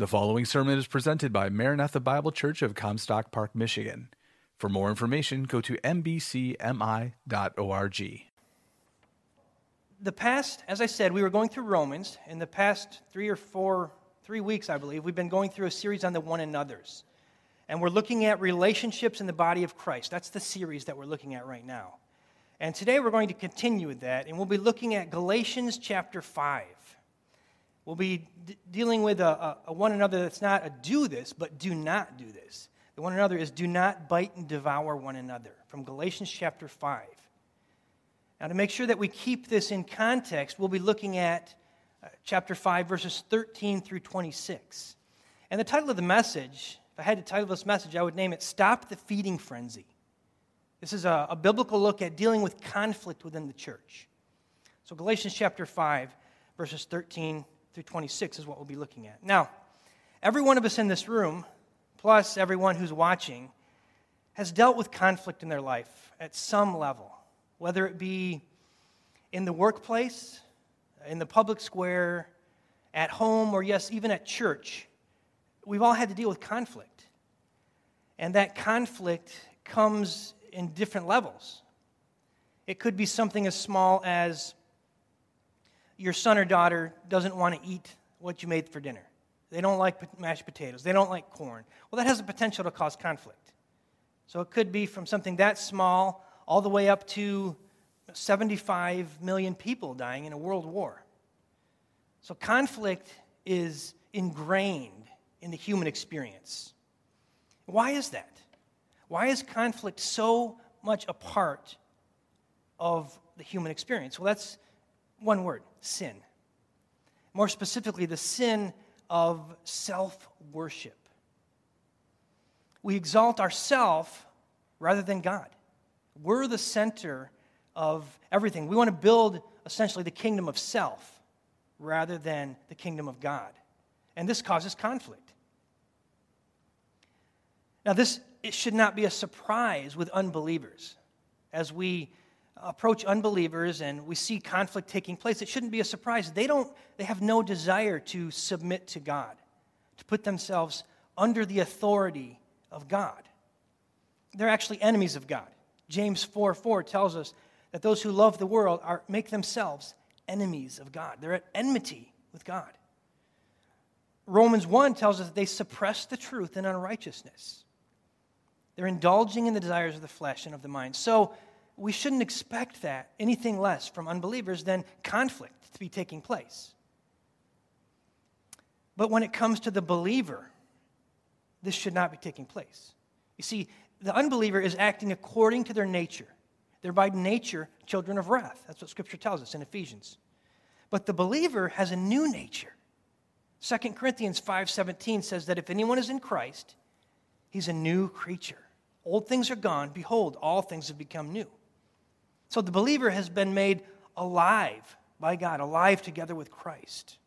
The following sermon is presented by Maranatha Bible Church of Comstock Park, Michigan. For more information, go to mbcmi.org. The past, as I said, we were going through Romans. In the past three or four, three weeks, I believe, we've been going through a series on the one another's. And we're looking at relationships in the body of Christ. That's the series that we're looking at right now. And today we're going to continue with that, and we'll be looking at Galatians chapter 5. We'll be d- dealing with a, a, a, one another that's not a do this, but do not do this. The one another is do not bite and devour one another from Galatians chapter 5. Now, to make sure that we keep this in context, we'll be looking at uh, chapter 5, verses 13 through 26. And the title of the message, if I had to title this message, I would name it Stop the Feeding Frenzy. This is a, a biblical look at dealing with conflict within the church. So, Galatians chapter 5, verses 13 through 26 is what we'll be looking at. Now, every one of us in this room, plus everyone who's watching, has dealt with conflict in their life at some level, whether it be in the workplace, in the public square, at home, or yes, even at church. We've all had to deal with conflict. And that conflict comes in different levels. It could be something as small as your son or daughter doesn't want to eat what you made for dinner. They don't like mashed potatoes. They don't like corn. Well, that has the potential to cause conflict. So it could be from something that small all the way up to 75 million people dying in a world war. So conflict is ingrained in the human experience. Why is that? Why is conflict so much a part of the human experience? Well, that's one word sin. More specifically, the sin of self worship. We exalt ourselves rather than God. We're the center of everything. We want to build essentially the kingdom of self rather than the kingdom of God. And this causes conflict. Now, this it should not be a surprise with unbelievers as we approach unbelievers and we see conflict taking place, it shouldn't be a surprise. They don't they have no desire to submit to God, to put themselves under the authority of God. They're actually enemies of God. James 4 4 tells us that those who love the world are, make themselves enemies of God. They're at enmity with God. Romans 1 tells us that they suppress the truth in unrighteousness. They're indulging in the desires of the flesh and of the mind. So we shouldn't expect that, anything less from unbelievers than conflict to be taking place. But when it comes to the believer, this should not be taking place. You see, the unbeliever is acting according to their nature. They're by nature children of wrath. That's what Scripture tells us in Ephesians. But the believer has a new nature. 2 Corinthians 5:17 says that if anyone is in Christ, he's a new creature. Old things are gone, behold, all things have become new. So the believer has been made alive by God, alive together with Christ.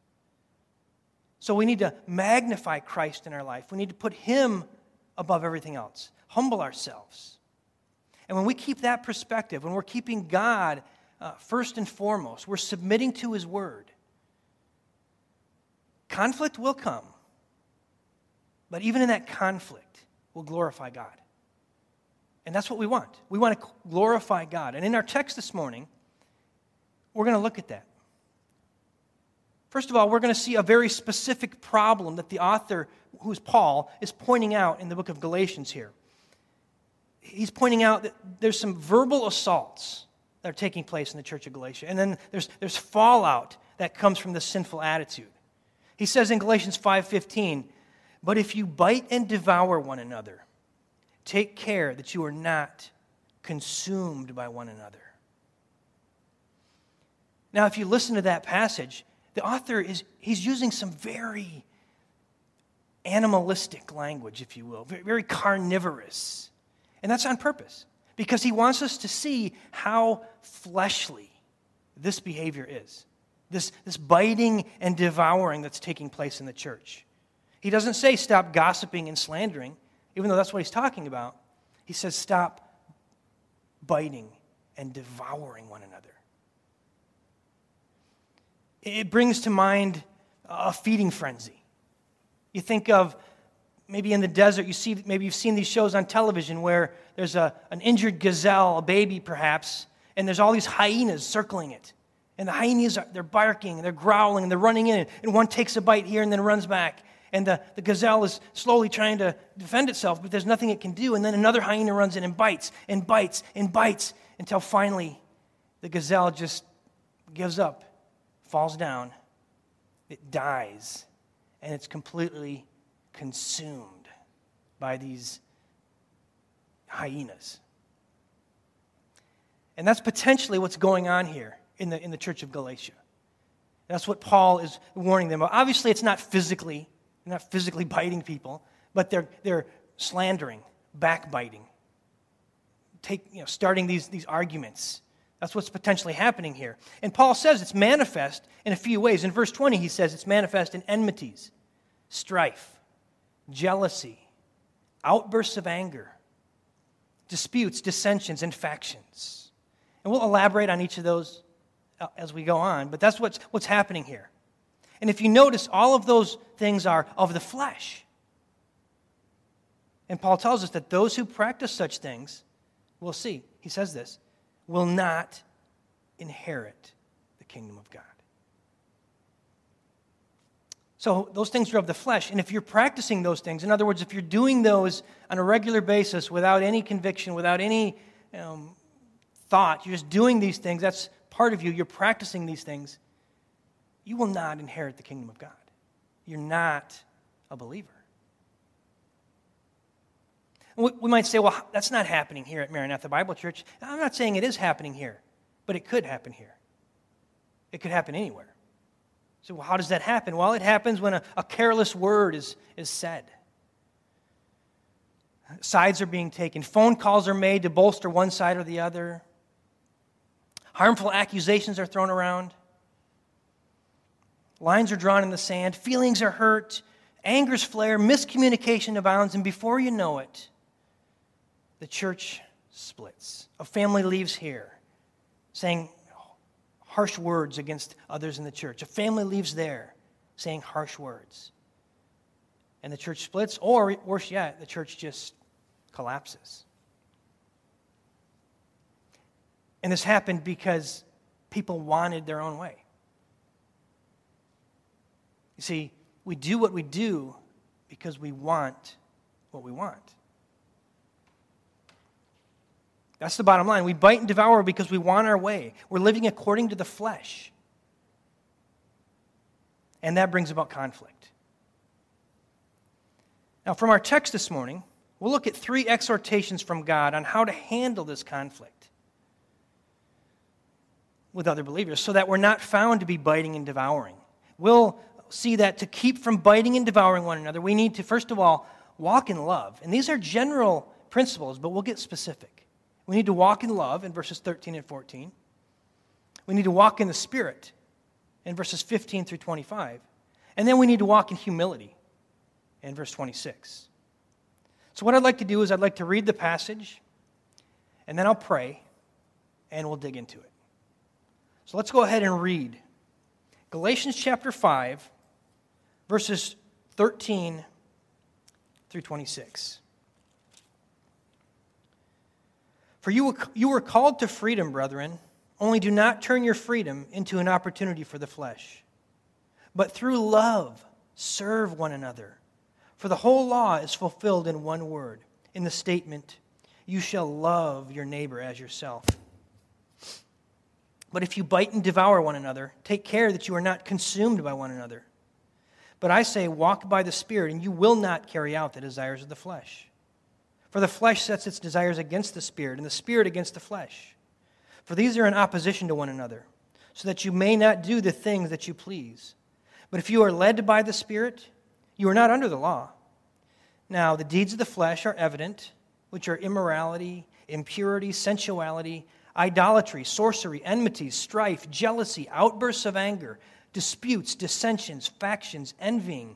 So we need to magnify Christ in our life. We need to put Him above everything else, humble ourselves. And when we keep that perspective, when we're keeping God uh, first and foremost, we're submitting to His Word. Conflict will come, but even in that conflict, we'll glorify God. And that's what we want. We want to glorify God. And in our text this morning, we're going to look at that. First of all, we're going to see a very specific problem that the author, who's Paul, is pointing out in the book of Galatians here. He's pointing out that there's some verbal assaults that are taking place in the church of Galatia, and then there's, there's fallout that comes from the sinful attitude. He says in Galatians 5:15, "But if you bite and devour one another, Take care that you are not consumed by one another. Now, if you listen to that passage, the author is he's using some very animalistic language, if you will, very, carnivorous. And that's on purpose because he wants us to see how fleshly this behavior is. This, this biting and devouring that's taking place in the church. He doesn't say stop gossiping and slandering even though that's what he's talking about, he says, stop biting and devouring one another. It brings to mind a feeding frenzy. You think of maybe in the desert, you see, maybe you've seen these shows on television where there's a, an injured gazelle, a baby perhaps, and there's all these hyenas circling it. And the hyenas, are, they're barking, they're growling, and they're running in, and one takes a bite here and then runs back. And the, the gazelle is slowly trying to defend itself, but there's nothing it can do. And then another hyena runs in and bites, and bites, and bites, until finally the gazelle just gives up, falls down, it dies, and it's completely consumed by these hyenas. And that's potentially what's going on here in the, in the church of Galatia. That's what Paul is warning them about. Obviously, it's not physically, not physically biting people, but they're, they're slandering, backbiting, take, you know, starting these, these arguments. That's what's potentially happening here. And Paul says it's manifest in a few ways. In verse 20, he says it's manifest in enmities, strife, jealousy, outbursts of anger, disputes, dissensions, and factions. And we'll elaborate on each of those uh, as we go on, but that's what's, what's happening here. And if you notice, all of those things are of the flesh. And Paul tells us that those who practice such things, we'll see, he says this, will not inherit the kingdom of God. So those things are of the flesh. And if you're practicing those things, in other words, if you're doing those on a regular basis without any conviction, without any um, thought, you're just doing these things, that's part of you, you're practicing these things, you will not inherit the kingdom of God. You're not a believer. We might say, well, that's not happening here at Maranatha Bible Church. I'm not saying it is happening here, but it could happen here. It could happen anywhere. So, well, how does that happen? Well, it happens when a, a careless word is, is said. Sides are being taken, phone calls are made to bolster one side or the other, harmful accusations are thrown around, lines are drawn in the sand, feelings are hurt, angers flare, miscommunication abounds, and before you know it, the church splits. A family leaves here saying, harsh words against others in the church. A family leaves there saying harsh words. And the church splits, or worse yet, the church just collapses. And this happened because people wanted their own way. You see, we do what we do because we want what we want. That's the bottom line. We bite and devour because we want our way. We're living according to the flesh. And that brings about conflict. Now, from our text this morning, we'll look at three exhortations from God on how to handle this conflict with other believers so that we're not found to be biting and devouring. We'll see that to keep from biting and devouring one another, we need to, first of all, walk in love. And these are general principles, but we'll get specific. We need to walk in love in verses 13 and 14. We need to walk in the Spirit in verses 15 through 25. And then we need to walk in humility in verse 26. So, what I'd like to do is I'd like to read the passage, and then I'll pray, and we'll dig into it. So, let's go ahead and read Galatians chapter 5, verses 13 through 26. For you, you were called to freedom, brethren, only do not turn your freedom into an opportunity for the flesh. But through love, serve one another. For the whole law is fulfilled in one word, in the statement, You shall love your neighbor as yourself. But if you bite and devour one another, take care that you are not consumed by one another. But I say, walk by the Spirit, and you will not carry out the desires of the flesh. For the flesh sets its desires against the spirit, and the spirit against the flesh. For these are in opposition to one another, so that you may not do the things that you please. But if you are led by the Spirit, you are not under the law. Now, the deeds of the flesh are evident, which are immorality, impurity, sensuality, idolatry, sorcery, enmity, strife, jealousy, outbursts of anger, disputes, dissensions, factions, envying,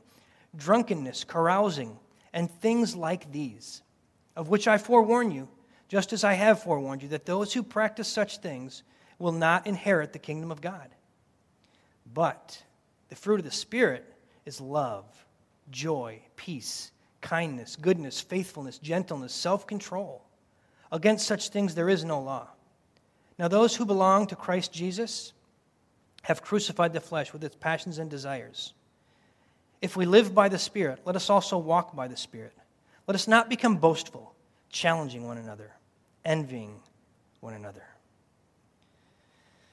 drunkenness, carousing, and things like these of which I forewarn you, just as I have forewarned you, that those who practice such things will not inherit the kingdom of God. But the fruit of the Spirit is love, joy, peace, kindness, goodness, faithfulness, gentleness, self control. Against such things there is no law. Now, those who belong to Christ Jesus have crucified the flesh with its passions and desires. If we live by the Spirit, let us also walk by the Spirit. Let us not become boastful, challenging one another, envying one another.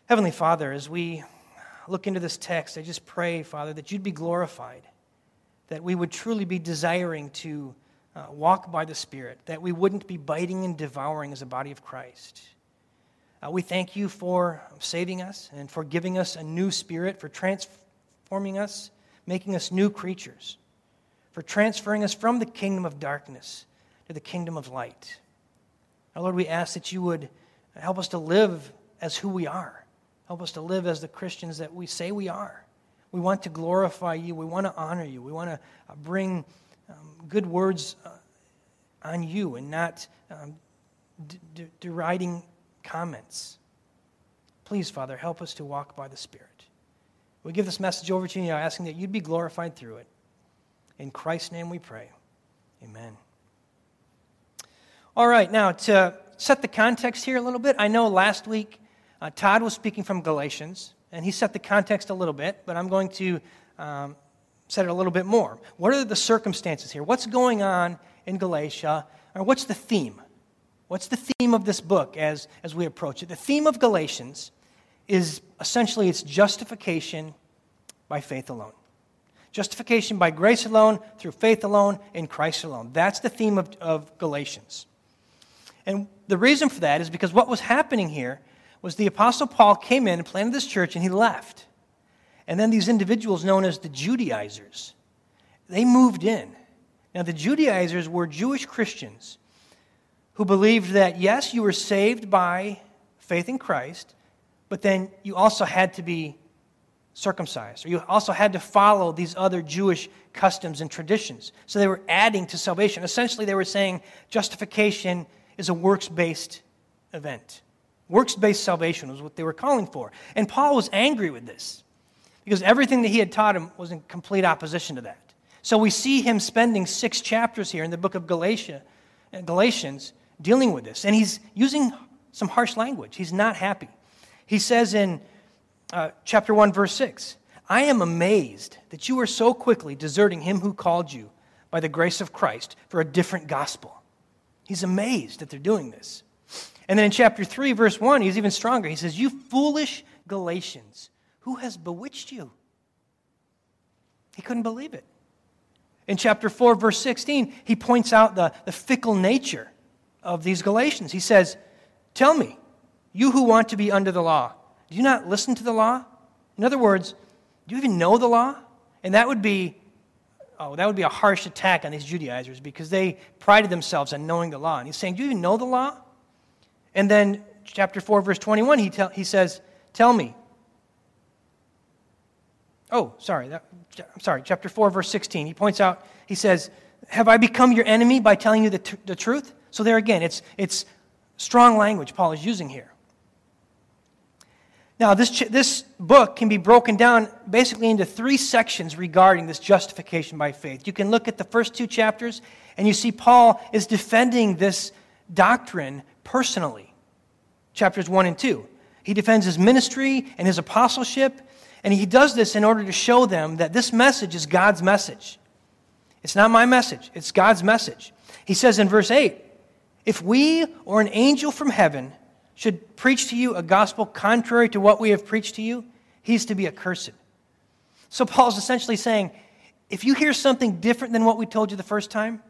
Heavenly Father, as we look into this text, I just pray, Father, that you'd be glorified, that we would truly be desiring to uh, walk by the Spirit, that we wouldn't be biting and devouring as a body of Christ. Uh, we thank you for saving us and for giving us a new spirit, for transforming us, making us new creatures, for transferring us from the kingdom of darkness to the kingdom of light. Now, Lord, we ask that you would help us to live as who we are. Help us to live as the Christians that we say we are. We want to glorify you. We want to honor you. We want to uh, bring um, good words uh, on you and not um, d- d- deriding comments. Please, Father, help us to walk by the Spirit. We give this message over to you asking that you'd be glorified through it. In Christ's name we pray. Amen. All right, now to set the context here a little bit, I know last week uh, Todd was speaking from Galatians, and he set the context a little bit, but I'm going to um, set it a little bit more. What are the circumstances here? What's going on in Galatia? Or what's the theme? What's the theme of this book as, as we approach it? The theme of Galatians is essentially it's justification by faith alone. Justification by grace alone, through faith alone, in Christ alone. That's the theme of, of Galatians. And the reason for that is because what was happening here was the Apostle Paul came in and planted this church and he left. And then these individuals known as the Judaizers, they moved in. Now, the Judaizers were Jewish Christians who believed that, yes, you were saved by faith in Christ, but then you also had to be circumcised, or you also had to follow these other Jewish customs and traditions. So they were adding to salvation. Essentially, they were saying justification is a works based event. Works based salvation was what they were calling for. And Paul was angry with this because everything that he had taught him was in complete opposition to that. So we see him spending six chapters here in the book of Galatia, Galatians dealing with this. And he's using some harsh language. He's not happy. He says in uh, chapter 1, verse 6 I am amazed that you are so quickly deserting him who called you by the grace of Christ for a different gospel. He's amazed that they're doing this. And then in chapter 3, verse 1, he's even stronger. He says, You foolish Galatians, who has bewitched you? He couldn't believe it. In chapter 4, verse 16, he points out the, the fickle nature of these Galatians. He says, Tell me, you who want to be under the law, do you not listen to the law? In other words, do you even know the law? And that would be oh, that would be a harsh attack on these Judaizers because they prided themselves on knowing the law. And he's saying, Do you even know the law? And then, chapter 4, verse 21, he, tell, he says, Tell me. Oh, sorry. That, I'm sorry. Chapter 4, verse 16. He points out, he says, Have I become your enemy by telling you the, t- the truth? So, there again, it's, it's strong language Paul is using here. Now, this, this book can be broken down basically into three sections regarding this justification by faith. You can look at the first two chapters, and you see Paul is defending this doctrine personally. Chapters 1 and 2. He defends his ministry and his apostleship, and he does this in order to show them that this message is God's message. It's not my message, it's God's message. He says in verse 8 If we or an angel from heaven should preach to you a gospel contrary to what we have preached to you, he's to be accursed. So Paul's essentially saying if you hear something different than what we told you the first time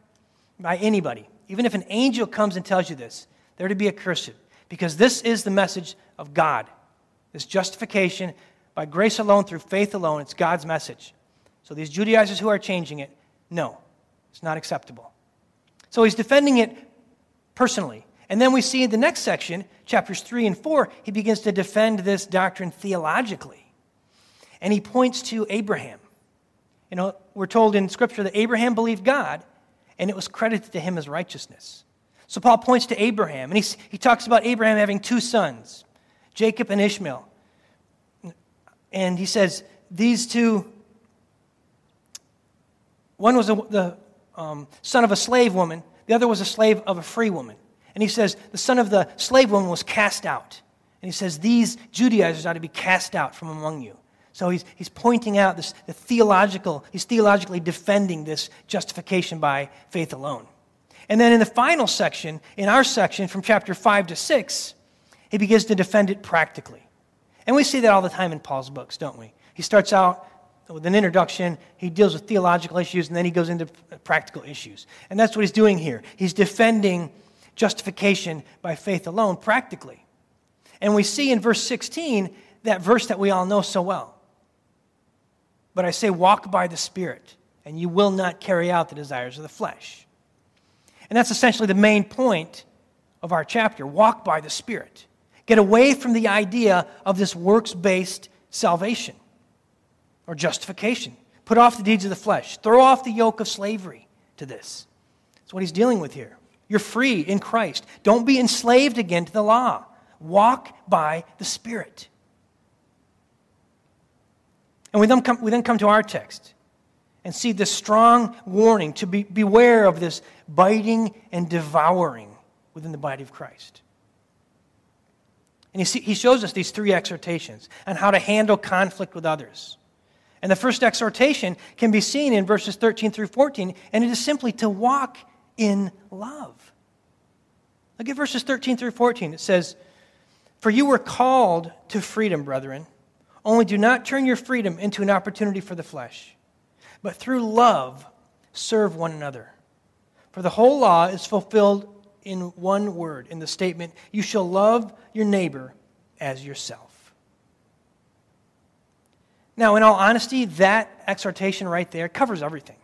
by anybody, even if an angel comes and tells you this, they're to be accursed because this is the message of God. This justification by grace alone, through faith alone, it's God's message. So these Judaizers who are changing it, no, it's not acceptable. So he's defending it personally. And then we see in the next section, chapters 3 and 4, he begins to defend this doctrine theologically. And he points to Abraham. You know, we're told in Scripture that Abraham believed God, and it was credited to him as righteousness. So Paul points to Abraham, and he, he talks about Abraham having two sons, Jacob and Ishmael. And he says, These two One was a, the um, son of a slave woman, the other was a slave of a free woman. And he says the son of the slave woman was cast out. And he says these Judaizers ought to be cast out from among you. So he's, he's pointing out this the theological, he's theologically defending this justification by faith alone. And then in the final section, in our section from chapter 5 to 6, he begins to defend it practically. And we see that all the time in Paul's books, don't we? He starts out with an introduction, he deals with theological issues, and then he goes into practical issues. And that's what he's doing here. He's defending justification by faith alone practically. And we see in verse 16 that verse that we all know so well. But I say, walk by the Spirit, and you will not carry out the desires of the flesh. And that's essentially the main point of our chapter walk by the Spirit. Get away from the idea of this works based salvation or justification. Put off the deeds of the flesh. Throw off the yoke of slavery to this. That's what he's dealing with here. You're free in Christ. Don't be enslaved again to the law. Walk by the Spirit. And we then come, we then come to our text and see this strong warning to be, beware of this biting and devouring within the body of Christ. And he, see, he shows us these three exhortations on how to handle conflict with others. And the first exhortation can be seen in verses 13 through 14, and it is simply to walk in love. Look at verses 13 through 14. It says, For you were called to freedom, brethren. Only do not turn your freedom into an opportunity for the flesh, but through love serve one another. For the whole law is fulfilled in one word, in the statement, You shall love your neighbor as yourself. Now, in all honesty, that exhortation right there covers everything.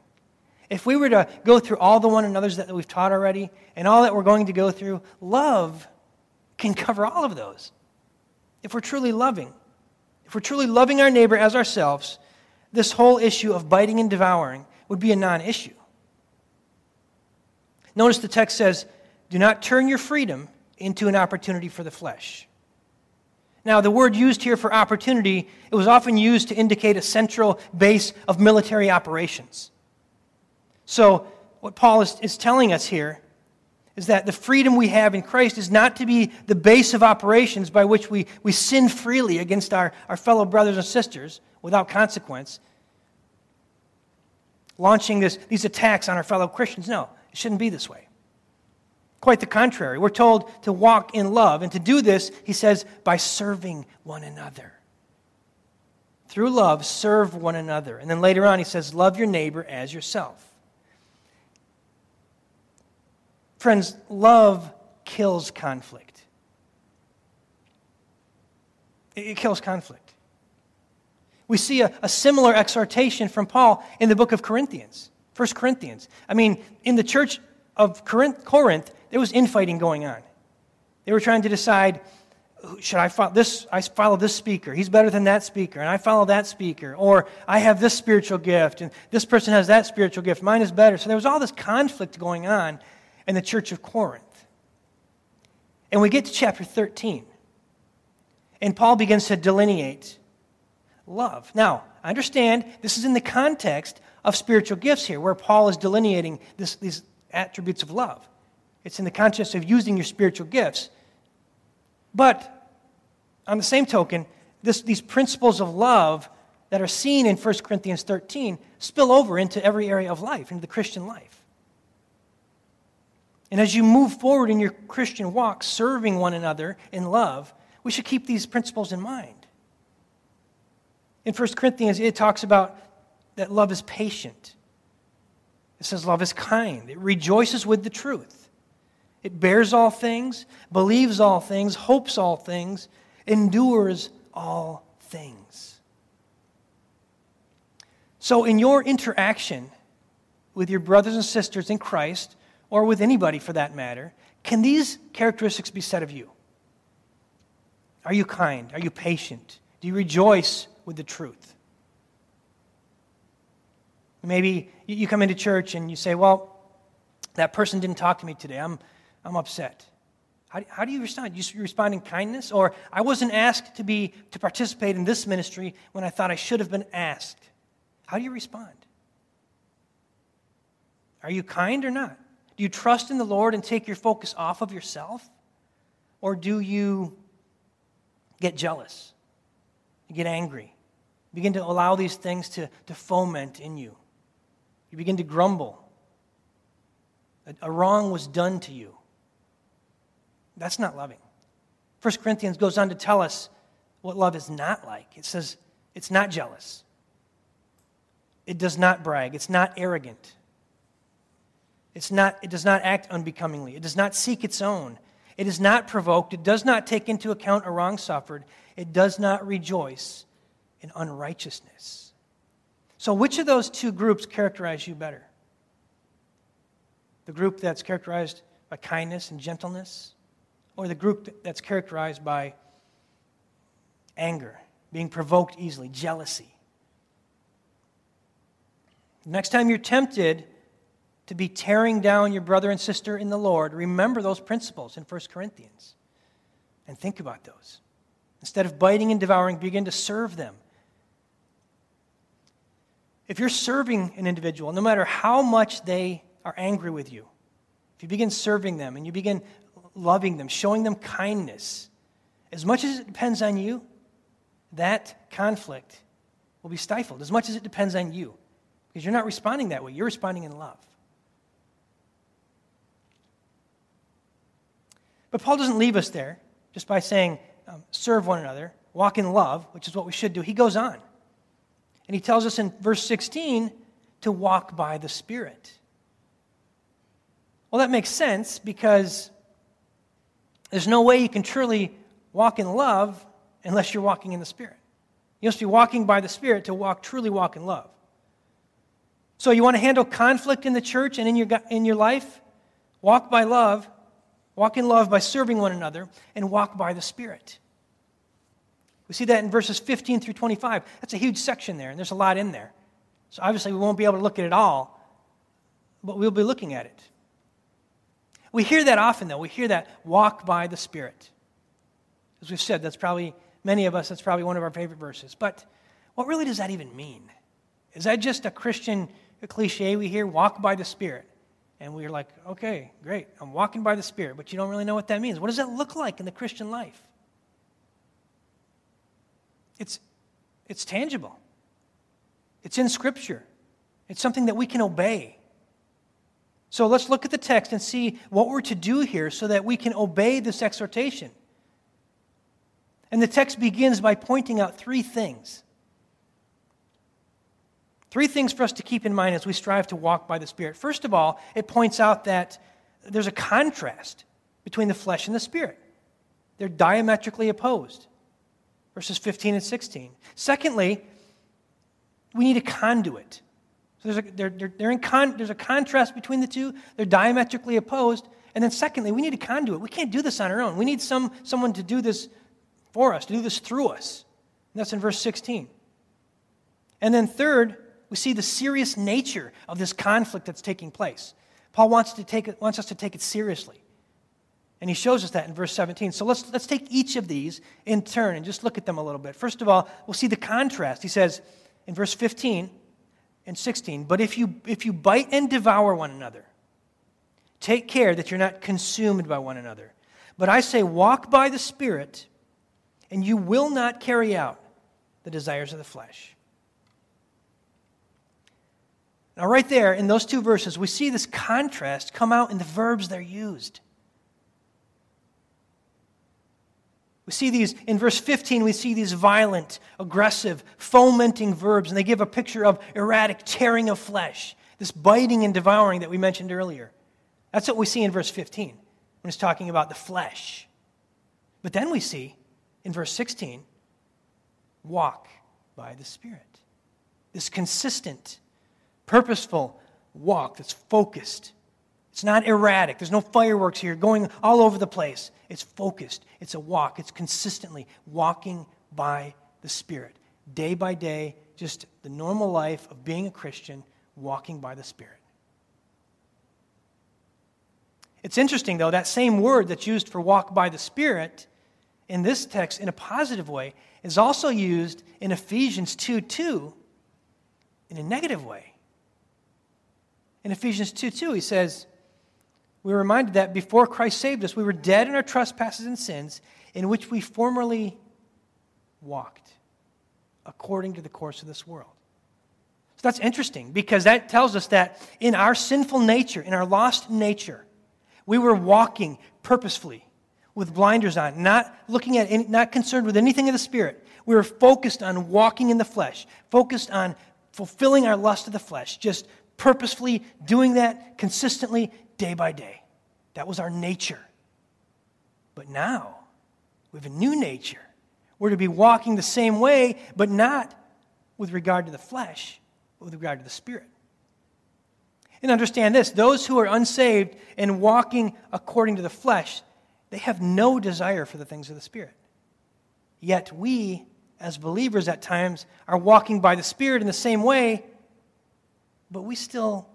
If we were to go through all the one another's that we've taught already and all that we're going to go through, love can cover all of those. If we're truly loving, if we're truly loving our neighbor as ourselves, this whole issue of biting and devouring would be a non issue. Notice the text says, Do not turn your freedom into an opportunity for the flesh. Now, the word used here for opportunity, it was often used to indicate a central base of military operations. So, what Paul is, is telling us here is that the freedom we have in Christ is not to be the base of operations by which we, we sin freely against our, our fellow brothers and sisters without consequence, launching this, these attacks on our fellow Christians. No, it shouldn't be this way. Quite the contrary. We're told to walk in love. And to do this, he says, by serving one another. Through love, serve one another. And then later on, he says, love your neighbor as yourself. Friends, love kills conflict. It kills conflict. We see a, a similar exhortation from Paul in the book of Corinthians, 1 Corinthians. I mean, in the church of Corinth, Corinth there was infighting going on. They were trying to decide should I follow this? I follow this speaker. He's better than that speaker, and I follow that speaker. Or I have this spiritual gift, and this person has that spiritual gift. Mine is better. So there was all this conflict going on in the church of Corinth. And we get to chapter 13, and Paul begins to delineate love. Now, I understand this is in the context of spiritual gifts here, where Paul is delineating this, these attributes of love. It's in the context of using your spiritual gifts. But on the same token, this, these principles of love that are seen in 1 Corinthians 13 spill over into every area of life, into the Christian life. And as you move forward in your Christian walk, serving one another in love, we should keep these principles in mind. In 1 Corinthians, it talks about that love is patient. It says love is kind. It rejoices with the truth. It bears all things, believes all things, hopes all things, endures all things. So, in your interaction with your brothers and sisters in Christ, or with anybody for that matter, can these characteristics be said of you? Are you kind? Are you patient? Do you rejoice with the truth? Maybe you come into church and you say, Well, that person didn't talk to me today. I'm, I'm upset. How, how do you respond? You respond in kindness? Or I wasn't asked to, be, to participate in this ministry when I thought I should have been asked. How do you respond? Are you kind or not? Do you trust in the Lord and take your focus off of yourself? Or do you get jealous? You get angry? You begin to allow these things to, to foment in you. You begin to grumble. A, a wrong was done to you. That's not loving. 1 Corinthians goes on to tell us what love is not like. It says it's not jealous, it does not brag, it's not arrogant. It's not, it does not act unbecomingly. It does not seek its own. It is not provoked. It does not take into account a wrong suffered. It does not rejoice in unrighteousness. So, which of those two groups characterize you better? The group that's characterized by kindness and gentleness, or the group that's characterized by anger, being provoked easily, jealousy? Next time you're tempted to be tearing down your brother and sister in the Lord, remember those principles in 1 Corinthians and think about those. Instead of biting and devouring, begin to serve them. If you're serving an individual, no matter how much they are angry with you, if you begin serving them and you begin loving them, showing them kindness, as much as it depends on you, that conflict will be stifled, as much as it depends on you. Because you're not responding that way, you're responding in love. But Paul doesn't leave us there just by saying, um, serve one another, walk in love, which is what we should do. He goes on. And he tells us in verse 16 to walk by the Spirit. Well, that makes sense because there's no way you can truly walk in love unless you're walking in the Spirit. You must be walking by the Spirit to walk, truly walk in love. So, you want to handle conflict in the church and in your, in your life? Walk by love, walk in love by serving one another, and walk by the Spirit. We see that in verses 15 through 25. That's a huge section there, and there's a lot in there. So obviously, we won't be able to look at it all, but we'll be looking at it. We hear that often, though. We hear that walk by the Spirit. As we've said, that's probably, many of us, that's probably one of our favorite verses. But what really does that even mean? Is that just a Christian cliche we hear, walk by the Spirit? And we're like, okay, great, I'm walking by the Spirit, but you don't really know what that means. What does that look like in the Christian life? It's, it's tangible, it's in Scripture, it's something that we can obey. So let's look at the text and see what we're to do here so that we can obey this exhortation. And the text begins by pointing out three things. Three things for us to keep in mind as we strive to walk by the Spirit. First of all, it points out that there's a contrast between the flesh and the Spirit, they're diametrically opposed verses 15 and 16. Secondly, we need a conduit. So there's a, they're, they're, they're in con, there's a contrast between the two, they're diametrically opposed. And then, secondly, we need a conduit. We can't do this on our own. We need some, someone to do this for us, to do this through us. And that's in verse 16. And then, third, we see the serious nature of this conflict that's taking place. Paul wants, to take wants us to take it seriously. And he shows us that in verse 17. So let's, let's take each of these in turn and just look at them a little bit. First of all, we'll see the contrast. He says in verse 15 and 16, But if you, if you bite and devour one another, take care that you're not consumed by one another. But I say, walk by the Spirit, and you will not carry out the desires of the flesh. Now, right there in those two verses, we see this contrast come out in the verbs they're used. We see these, in verse 15, we see these violent, aggressive, fomenting verbs, and they give a picture of erratic tearing of flesh, this biting and devouring that we mentioned earlier. That's what we see in verse 15 when it's talking about the flesh. But then we see in verse 16, walk by the Spirit. This consistent, purposeful walk that's focused it's not erratic. There's no fireworks here going all over the place. It's focused. It's a walk. It's consistently walking by the Spirit. Day by day, just the normal life of being a Christian, walking by the Spirit. It's interesting, though, that same word that's used for walk by the Spirit in this text in a positive way is also used in Ephesians 2 2 in a negative way. In Ephesians 2 2, he says, were reminded that before Christ saved us, we were dead in our trespasses and sins, in which we formerly walked according to the course of this world. So that's interesting because that tells us that in our sinful nature, in our lost nature, we were walking purposefully with blinders on, not looking at, any, not concerned with anything of the Spirit. We were focused on walking in the flesh, focused on fulfilling our lust of the flesh, just purposefully doing that consistently day by day. That was our nature. But now, we have a new nature. We're to be walking the same way, but not with regard to the flesh, but with regard to the Spirit. And understand this those who are unsaved and walking according to the flesh, they have no desire for the things of the Spirit. Yet we, as believers, at times are walking by the Spirit in the same way, but we still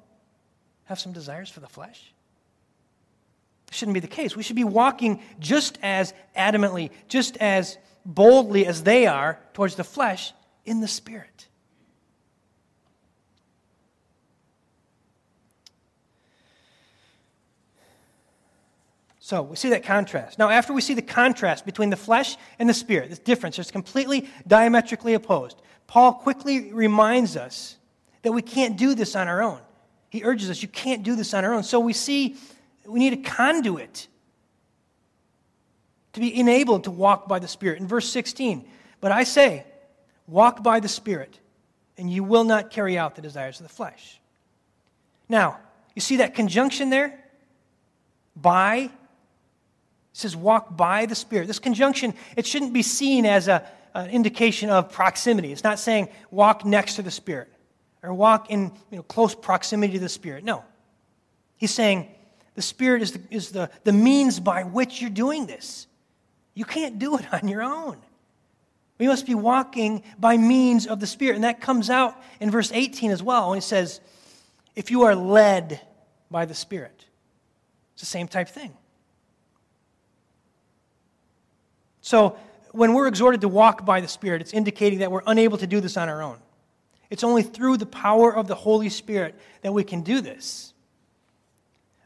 have some desires for the flesh. It shouldn't be the case. We should be walking just as adamantly, just as boldly as they are towards the flesh in the Spirit. So we see that contrast. Now, after we see the contrast between the flesh and the spirit, this difference is completely diametrically opposed. Paul quickly reminds us that we can't do this on our own. He urges us, you can't do this on our own. So we see we need a conduit to be enabled to walk by the Spirit. In verse 16, but I say, walk by the Spirit, and you will not carry out the desires of the flesh. Now, you see that conjunction there? By it says walk by the Spirit. This conjunction, it shouldn't be seen as a, an indication of proximity. It's not saying walk next to the Spirit or walk in you know, close proximity to the Spirit. No. He's saying the Spirit is, the, is the, the means by which you're doing this. You can't do it on your own. We must be walking by means of the Spirit. And that comes out in verse 18 as well when he says, if you are led by the Spirit. It's the same type thing. So, when we're exhorted to walk by the Spirit, it's indicating that we're unable to do this on our own. It's only through the power of the Holy Spirit that we can do this.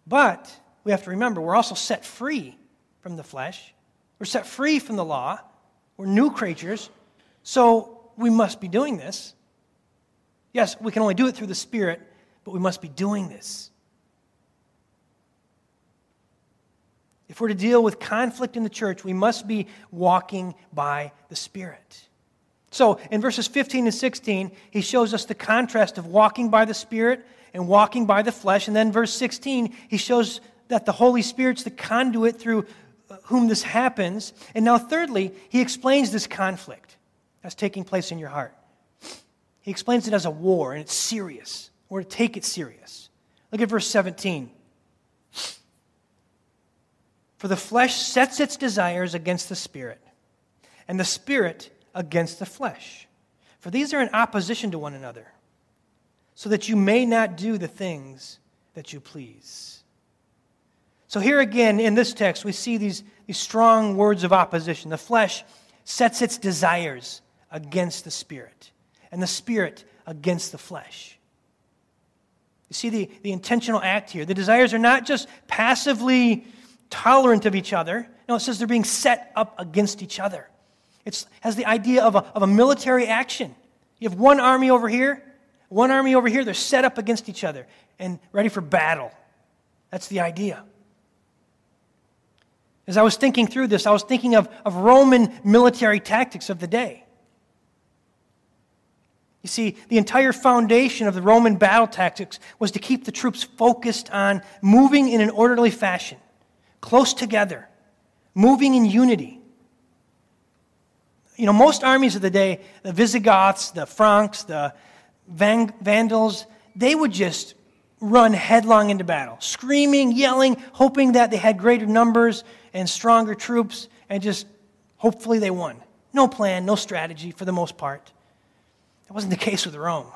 But we have to remember, we're also set free from the flesh, we're set free from the law, we're new creatures, so we must be doing this. Yes, we can only do it through the Spirit, but we must be doing this. If we're to deal with conflict in the church, we must be walking by the Spirit. So, in verses 15 and 16, he shows us the contrast of walking by the Spirit and walking by the flesh. And then, verse 16, he shows that the Holy Spirit's the conduit through uh, whom this happens. And now, thirdly, he explains this conflict that's taking place in your heart. He explains it as a war, and it's serious. We're to take it serious. Look at verse 17. For the flesh sets its desires against the spirit, and the spirit against the flesh. For these are in opposition to one another, so that you may not do the things that you please. So, here again in this text, we see these, these strong words of opposition. The flesh sets its desires against the spirit, and the spirit against the flesh. You see the, the intentional act here. The desires are not just passively tolerant of each other. No, it says they're being set up against each other. It has the idea of a, of a military action. You have one army over here, one army over here, they're set up against each other and ready for battle. That's the idea. As I was thinking through this, I was thinking of, of Roman military tactics of the day. You see, the entire foundation of the Roman battle tactics was to keep the troops focused on moving in an orderly fashion close together, moving in unity. You know, most armies of the day, the Visigoths, the Franks, the Vandals, they would just run headlong into battle, screaming, yelling, hoping that they had greater numbers and stronger troops, and just hopefully they won. No plan, no strategy for the most part. That wasn't the case with Rome.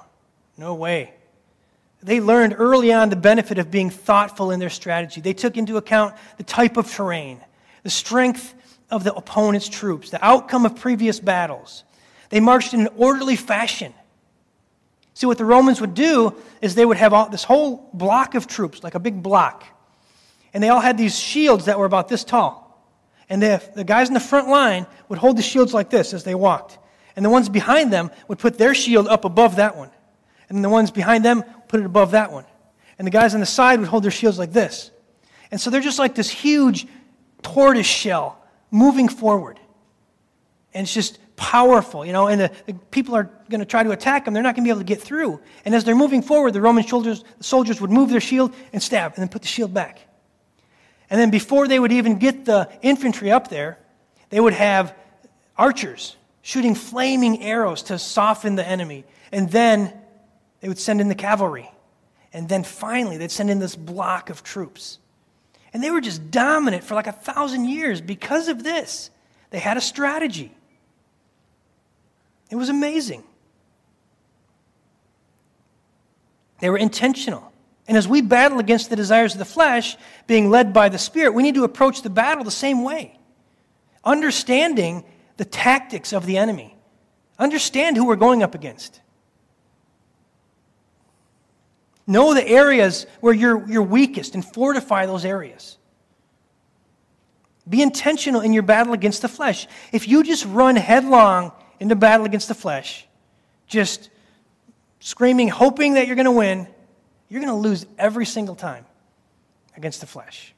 No way. They learned early on the benefit of being thoughtful in their strategy. They took into account the type of terrain, the strength of the opponent's troops, the outcome of previous battles. They marched in an orderly fashion. See, what the Romans would do is they would have all, this whole block of troops, like a big block. And they all had these shields that were about this tall. And the, the guys in the front line would hold the shields like this as they walked. And the ones behind them would put their shield up above that one. And the ones behind them put it above that one. And the guys on the side would hold their shields like this. And so they're just like this huge tortoise shell moving forward. And it's just powerful, you know, and the, the people are going to try to attack them. They're not going to be able to get through. And as they're moving forward, the Roman soldiers, the soldiers would move their shield and stab, and then put the shield back. And then before they would even get the infantry up there, they would have archers shooting flaming arrows to soften the enemy. And then they would send in the cavalry. And then finally, they'd send in this block of troops. And they were just dominant for like a thousand years because of this. They had a strategy. It was amazing. They were intentional. And as we battle against the desires of the flesh, being led by the Spirit, we need to approach the battle the same way. Understanding the tactics of the enemy, understand who we're going up against. Know the areas where you're, you're weakest and fortify those areas. Be intentional in your battle against the flesh. If you just run headlong into battle against the flesh, just screaming, hoping that you're going to win, you're going to lose every single time against the flesh.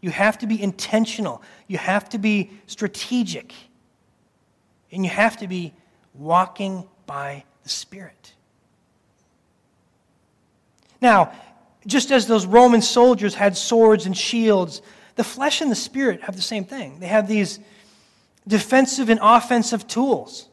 You have to be intentional, you have to be strategic, and you have to be walking by the Spirit. Now, just as those Roman soldiers had swords and shields, the flesh and the spirit have the same thing. They have these defensive and offensive tools.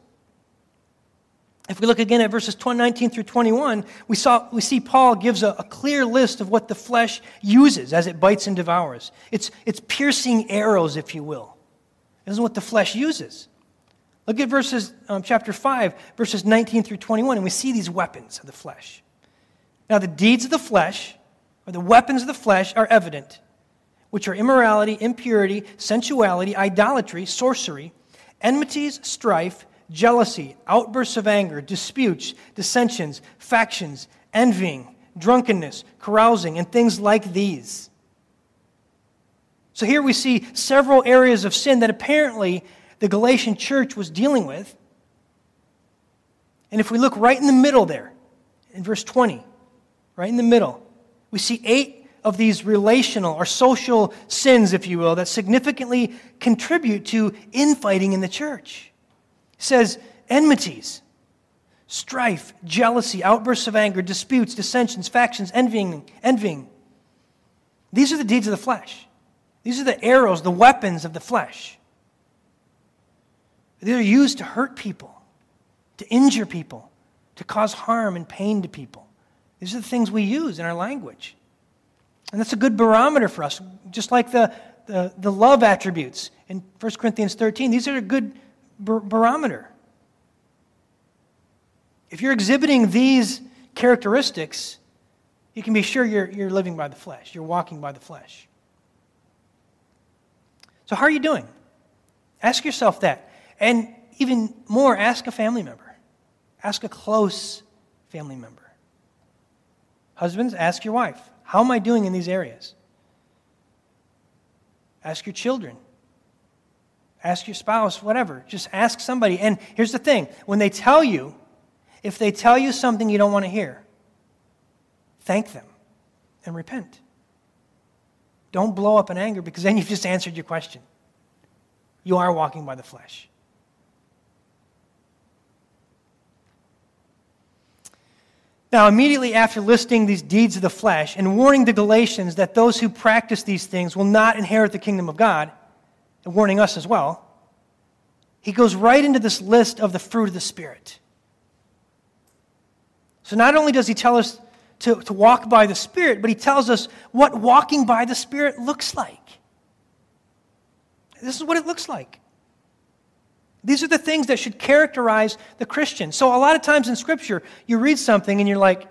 If we look again at verses 19 through 21, we, saw, we see Paul gives a, a, clear list of what the flesh uses as it bites and devours. It's, it's piercing arrows, if you will. This is what the flesh uses. Look at verses, um, chapter 5, verses 19 through 21, and we see these weapons of the flesh. Now, the deeds of the flesh, or the weapons of the flesh, are evident, which are immorality, impurity, sensuality, idolatry, sorcery, enmities, strife jealousy, outbursts of anger, disputes, dissensions, factions, envying, drunkenness, carousing, and things like these. So here we see several areas of sin that apparently the Galatian church was dealing with. And if we look right in the middle there, in verse 20, right in the middle, we see eight of these relational or social sins, if you will, that significantly contribute to infighting in the church says enmities, strife, jealousy, outbursts of anger, disputes, dissensions, factions, envying, envying. These are the deeds of the flesh. These are the arrows, the weapons of the flesh. They're used to hurt people, to injure people, to cause harm and pain to people. These are the things we use in our language. And that's a good barometer for us, just like the, the, the love attributes in 1 Corinthians 13. These are a good barometer. If you're exhibiting these characteristics, you can be sure you're, you're living by the flesh, you're walking by the flesh. So, how are you doing? Ask yourself that. And even more, ask a family member, ask a close family member. Husbands, ask your wife, How am I doing in these areas? Ask your children, Ask your spouse, whatever. Just ask somebody. And here's the thing when they tell you, if they tell you something you don't want to hear, thank them and repent. Don't blow up in anger because then you've just answered your question. You are walking by the flesh. Now, immediately after listing these deeds of the flesh and warning the Galatians that those who practice these things will not inherit the kingdom of God, and warning us as well, he goes right into this list of the fruit of the Spirit. So not only does he tell us to, to walk by the Spirit, but he tells us what walking by the Spirit looks like. This is what it looks like. These are the things that should characterize the Christian. So, a lot of times in Scripture, you read something and you're like,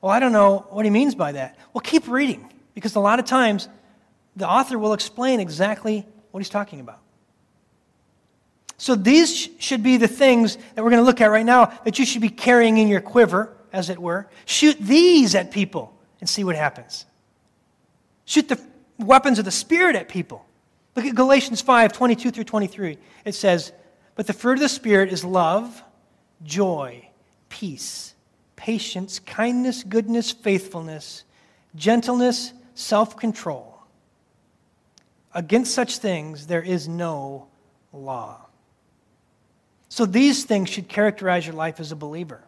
well, I don't know what he means by that. Well, keep reading, because a lot of times the author will explain exactly what he's talking about. So these should be the things that we're going to look at right now that you should be carrying in your quiver as it were. Shoot these at people and see what happens. Shoot the weapons of the Spirit at people. Look at Galatians 5 22 through 23. It says, But the fruit of the Spirit is love, joy, peace, patience, kindness, goodness, faithfulness, gentleness, self control. Against such things there is no law. So these things should characterize your life as a believer.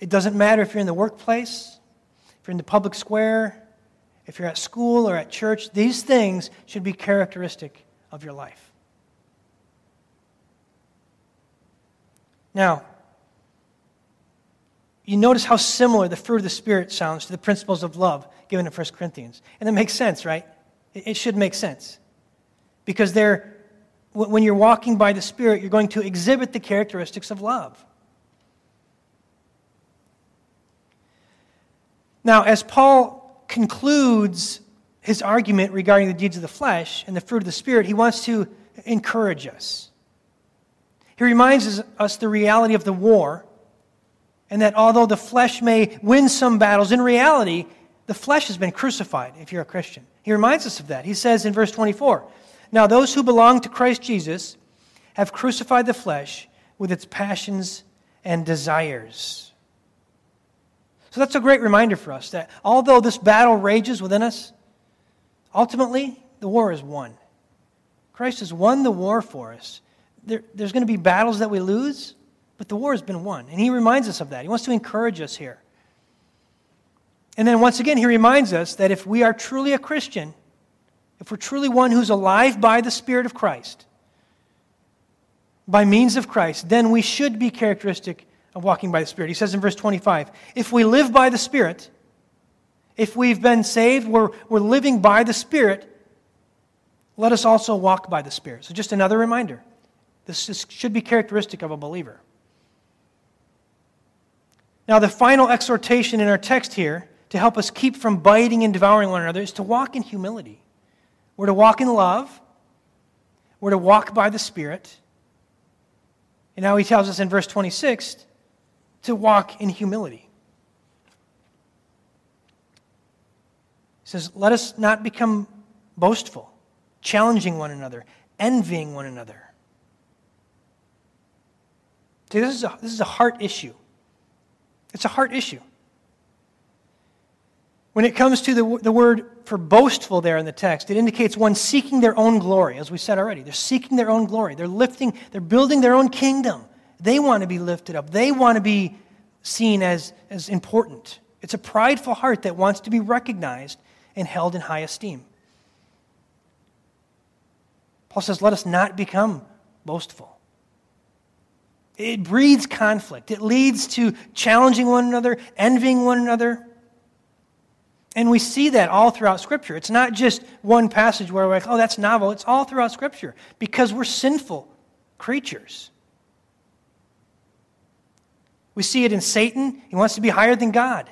It doesn't matter if you're in the workplace, if you're in the public square, if you're at school or at church, these things should be characteristic of your life. Now, you notice how similar the fruit of the Spirit sounds to the principles of love given in 1 Corinthians. And it makes sense, right? It should make sense. Because they're, when you're walking by the Spirit, you're going to exhibit the characteristics of love. Now, as Paul concludes his argument regarding the deeds of the flesh and the fruit of the Spirit, he wants to encourage us. He reminds us the reality of the war, and that although the flesh may win some battles, in reality, the flesh has been crucified if you're a Christian. He reminds us of that. He says in verse 24 Now, those who belong to Christ Jesus have crucified the flesh with its passions and desires. So that's a great reminder for us that although this battle rages within us, ultimately the war is won. Christ has won the war for us. There, there's going to be battles that we lose, but the war has been won. And he reminds us of that. He wants to encourage us here. And then once again, he reminds us that if we are truly a Christian, if we're truly one who's alive by the Spirit of Christ, by means of Christ, then we should be characteristic of walking by the Spirit. He says in verse 25 if we live by the Spirit, if we've been saved, we're, we're living by the Spirit, let us also walk by the Spirit. So, just another reminder this is, should be characteristic of a believer. Now, the final exhortation in our text here to help us keep from biting and devouring one another is to walk in humility. We're to walk in love, we're to walk by the Spirit. And now he tells us in verse 26 to walk in humility. He says, Let us not become boastful, challenging one another, envying one another. See, this is a, this is a heart issue. It's a heart issue. When it comes to the, the word for boastful there in the text, it indicates one seeking their own glory, as we said already. They're seeking their own glory. They're lifting, they're building their own kingdom. They want to be lifted up. They want to be seen as, as important. It's a prideful heart that wants to be recognized and held in high esteem. Paul says, let us not become boastful. It breeds conflict. It leads to challenging one another, envying one another. And we see that all throughout Scripture. It's not just one passage where we're like, oh, that's novel. It's all throughout Scripture because we're sinful creatures. We see it in Satan. He wants to be higher than God.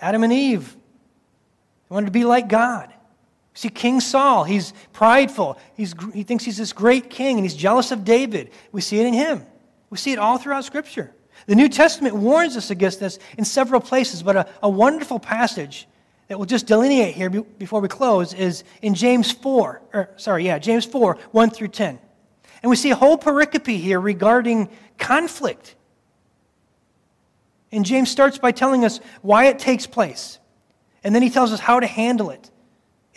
Adam and Eve they wanted to be like God. See King Saul. He's prideful. He's, he thinks he's this great king, and he's jealous of David. We see it in him. We see it all throughout Scripture. The New Testament warns us against this in several places, but a, a wonderful passage that we'll just delineate here before we close is in James 4, or sorry, yeah, James 4, 1 through 10. And we see a whole pericope here regarding conflict and James starts by telling us why it takes place. And then he tells us how to handle it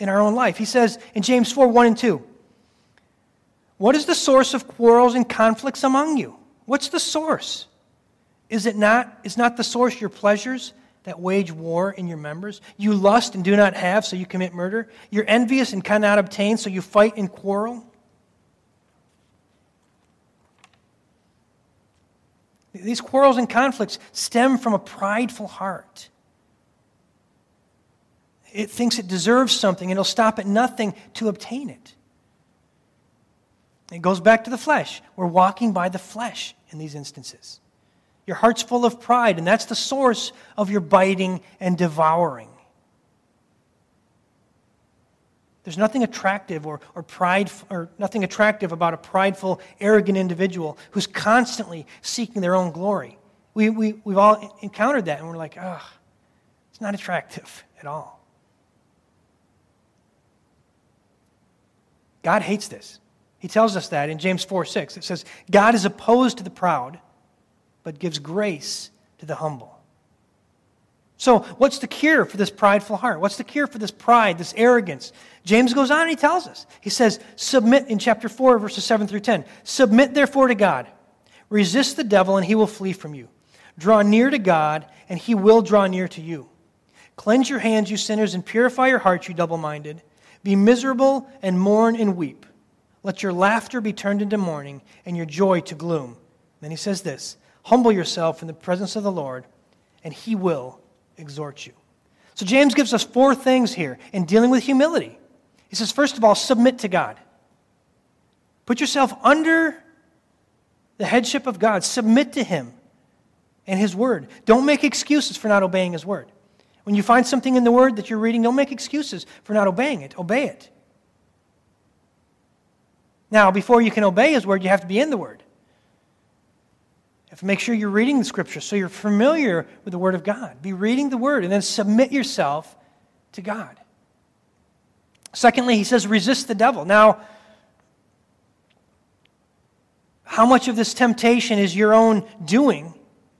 in our own life. He says in James 4 1 and 2, What is the source of quarrels and conflicts among you? What's the source? Is it not, is not the source your pleasures that wage war in your members? You lust and do not have, so you commit murder. You're envious and cannot obtain, so you fight and quarrel. These quarrels and conflicts stem from a prideful heart. It thinks it deserves something and it'll stop at nothing to obtain it. It goes back to the flesh. We're walking by the flesh in these instances. Your heart's full of pride, and that's the source of your biting and devouring. There's nothing attractive or, or, pride, or nothing attractive about a prideful, arrogant individual who's constantly seeking their own glory We, we, we've all encountered that, and we're like, oh, it's not attractive at all. God hates this. He tells us that in James 4 6. It says, God is opposed to the proud, but gives grace to the humble. So, what's the cure for this prideful heart? What's the cure for this pride, this arrogance? James goes on and he tells us. He says, Submit in chapter 4, verses 7 through 10. Submit therefore to God. Resist the devil, and he will flee from you. Draw near to God, and he will draw near to you. Cleanse your hands, you sinners, and purify your hearts, you double minded. Be miserable and mourn and weep. Let your laughter be turned into mourning, and your joy to gloom. Then he says this Humble yourself in the presence of the Lord, and he will exhort you. So James gives us four things here in dealing with humility. He says, first of all, submit to God. Put yourself under the headship of God, submit to him and his word. Don't make excuses for not obeying his word. When you find something in the word that you're reading, don't make excuses for not obeying it. Obey it. Now, before you can obey his word, you have to be in the word. You have to make sure you're reading the scripture so you're familiar with the word of God. Be reading the word and then submit yourself to God. Secondly, he says, resist the devil. Now, how much of this temptation is your own doing?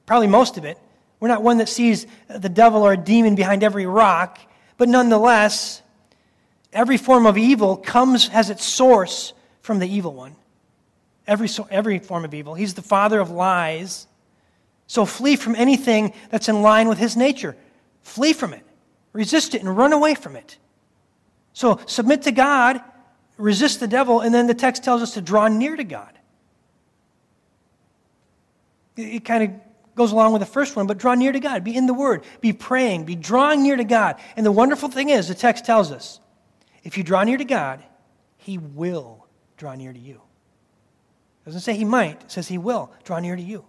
Probably most of it. We're not one that sees the devil or a demon behind every rock, but nonetheless, every form of evil comes, has its source from the evil one. Every, every form of evil. He's the father of lies. So flee from anything that's in line with his nature. Flee from it. Resist it and run away from it. So submit to God, resist the devil, and then the text tells us to draw near to God. It kind of goes along with the first one, but draw near to God. Be in the Word. Be praying. Be drawing near to God. And the wonderful thing is, the text tells us if you draw near to God, He will draw near to you. It doesn't say He might, it says He will draw near to you.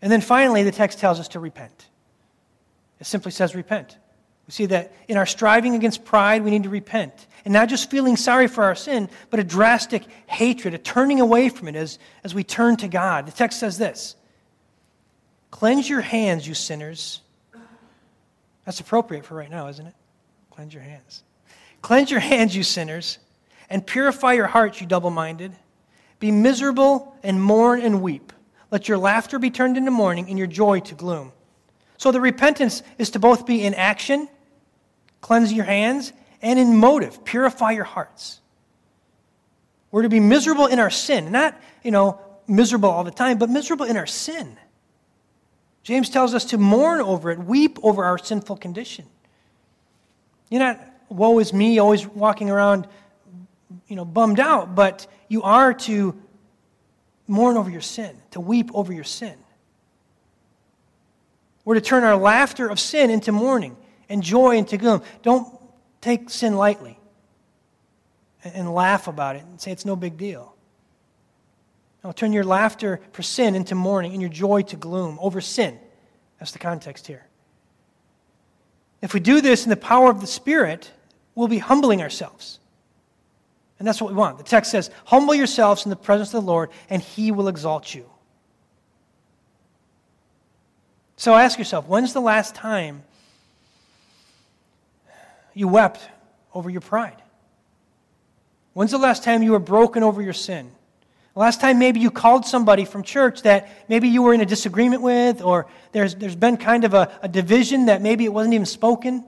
And then finally, the text tells us to repent. It simply says repent. We see that in our striving against pride, we need to repent. And not just feeling sorry for our sin, but a drastic hatred, a turning away from it as, as we turn to God. The text says this Cleanse your hands, you sinners. That's appropriate for right now, isn't it? Cleanse your hands. Cleanse your hands, you sinners, and purify your hearts, you double minded. Be miserable and mourn and weep. Let your laughter be turned into mourning and your joy to gloom. So the repentance is to both be in action, cleanse your hands, and in motive, purify your hearts. We're to be miserable in our sin, not, you know, miserable all the time, but miserable in our sin. James tells us to mourn over it, weep over our sinful condition. You're not, woe is me, always walking around, you know, bummed out, but you are to mourn over your sin, to weep over your sin. We're to turn our laughter of sin into mourning and joy into gloom. Don't take sin lightly and laugh about it and say it's no big deal. Turn your laughter for sin into mourning and your joy to gloom over sin. That's the context here. If we do this in the power of the Spirit, we'll be humbling ourselves. And that's what we want. The text says, Humble yourselves in the presence of the Lord, and he will exalt you. So ask yourself when's the last time you wept over your pride? When's the last time you were broken over your sin? Last time maybe you called somebody from church that maybe you were in a disagreement with, or there's, there's been kind of a, a division that maybe it wasn't even spoken,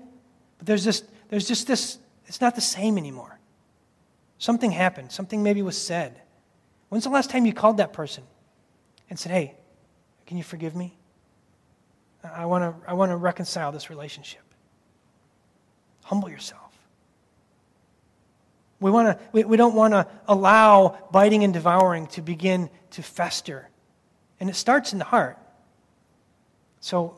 but there's, this, there's just this, it's not the same anymore. Something happened, something maybe was said. When's the last time you called that person and said, hey, can you forgive me? I want to I want to reconcile this relationship. Humble yourself. We, wanna, we, we don't want to allow biting and devouring to begin to fester. And it starts in the heart. So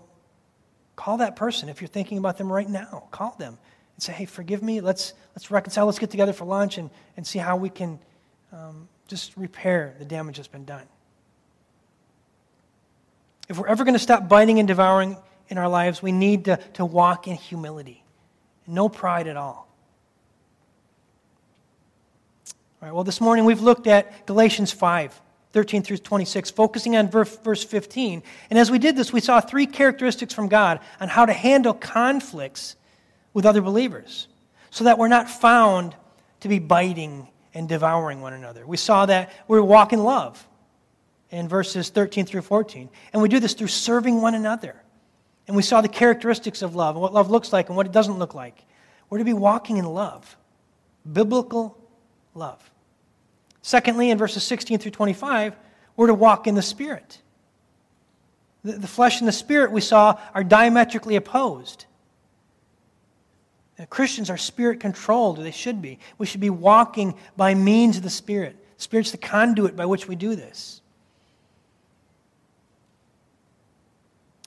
call that person if you're thinking about them right now. Call them and say, hey, forgive me. Let's, let's reconcile. Let's get together for lunch and, and see how we can um, just repair the damage that's been done. If we're ever going to stop biting and devouring in our lives, we need to, to walk in humility. No pride at all. All right, well, this morning we've looked at Galatians 5 13 through 26, focusing on verse 15. And as we did this, we saw three characteristics from God on how to handle conflicts with other believers so that we're not found to be biting and devouring one another. We saw that we walk in love in verses 13 through 14. And we do this through serving one another. And we saw the characteristics of love and what love looks like and what it doesn't look like. We're to be walking in love, biblical love. Secondly, in verses 16 through 25, we're to walk in the Spirit. The, flesh and the Spirit, we saw, are diametrically opposed. Now, Christians are spirit controlled, or they should be. We should be walking by means of the Spirit. The Spirit's the conduit by which we do this.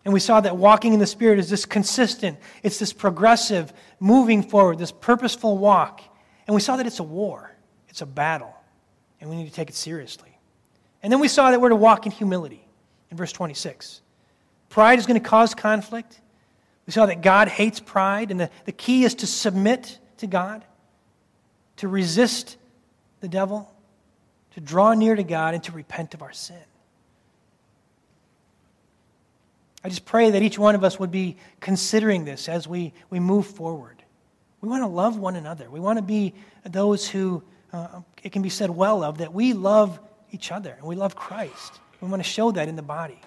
And we saw that walking in the Spirit is this consistent, it's this progressive, moving forward, this purposeful walk. And we saw that it's a war, it's a battle, and we need to take it seriously. And then we saw that we're to walk in humility in verse 26. Pride is going to cause conflict. We saw that God hates pride, and the, the key is to submit to God, to resist the devil, to draw near to God, and to repent of our sin. I just pray that each one of us would be considering this as we, we move forward. We want to love one another. We want to be those who, uh, it can be said well of, that we love each other and we love Christ. We want to show that in the body.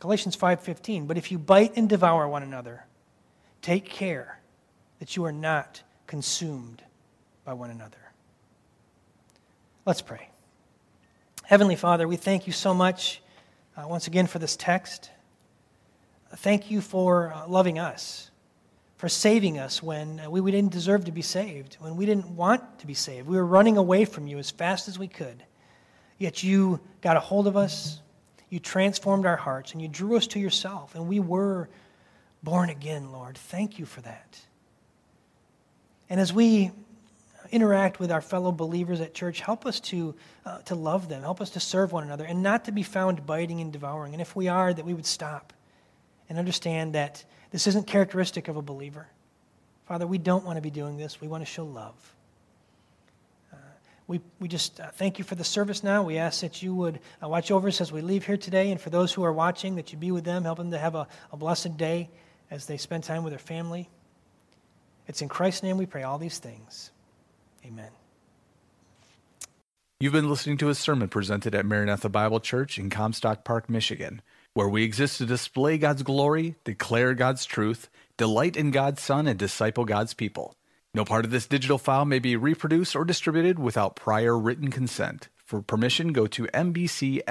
Galatians 5:15, but if you bite and devour one another, take care that you are not consumed by one another. Let's pray. Heavenly Father, we thank you so much uh, once again for this text. Thank you for uh, loving us, for saving us when uh, we, we didn't deserve to be saved, when we didn't want to be saved. We were running away from you as fast as we could. Yet you got a hold of us, you transformed our hearts, and you drew us to yourself, and we were born again, Lord. Thank you for that. And as we interact with our fellow believers at church, help us to, uh, to love them, help us to serve one another, and not to be found biting and devouring. And if we are, that we would stop and understand that this isn't characteristic of a believer. Father, we don't want to be doing this. We want to show love. Uh, we, we just uh, thank you for the service now. We ask that you would uh, watch over us as we leave here today. And for those who are watching, that you be with them, help them to have a, a blessed day as they spend time with their family. It's in Christ's name we pray all these things. Amen. You've been listening to a sermon presented at Maranatha Bible Church in Comstock Park, Michigan, where we exist to display God's glory, declare God's truth, delight in God's Son, and disciple God's people. No part of this digital file may be reproduced or distributed without prior written consent. For permission, go to mbcmi.org.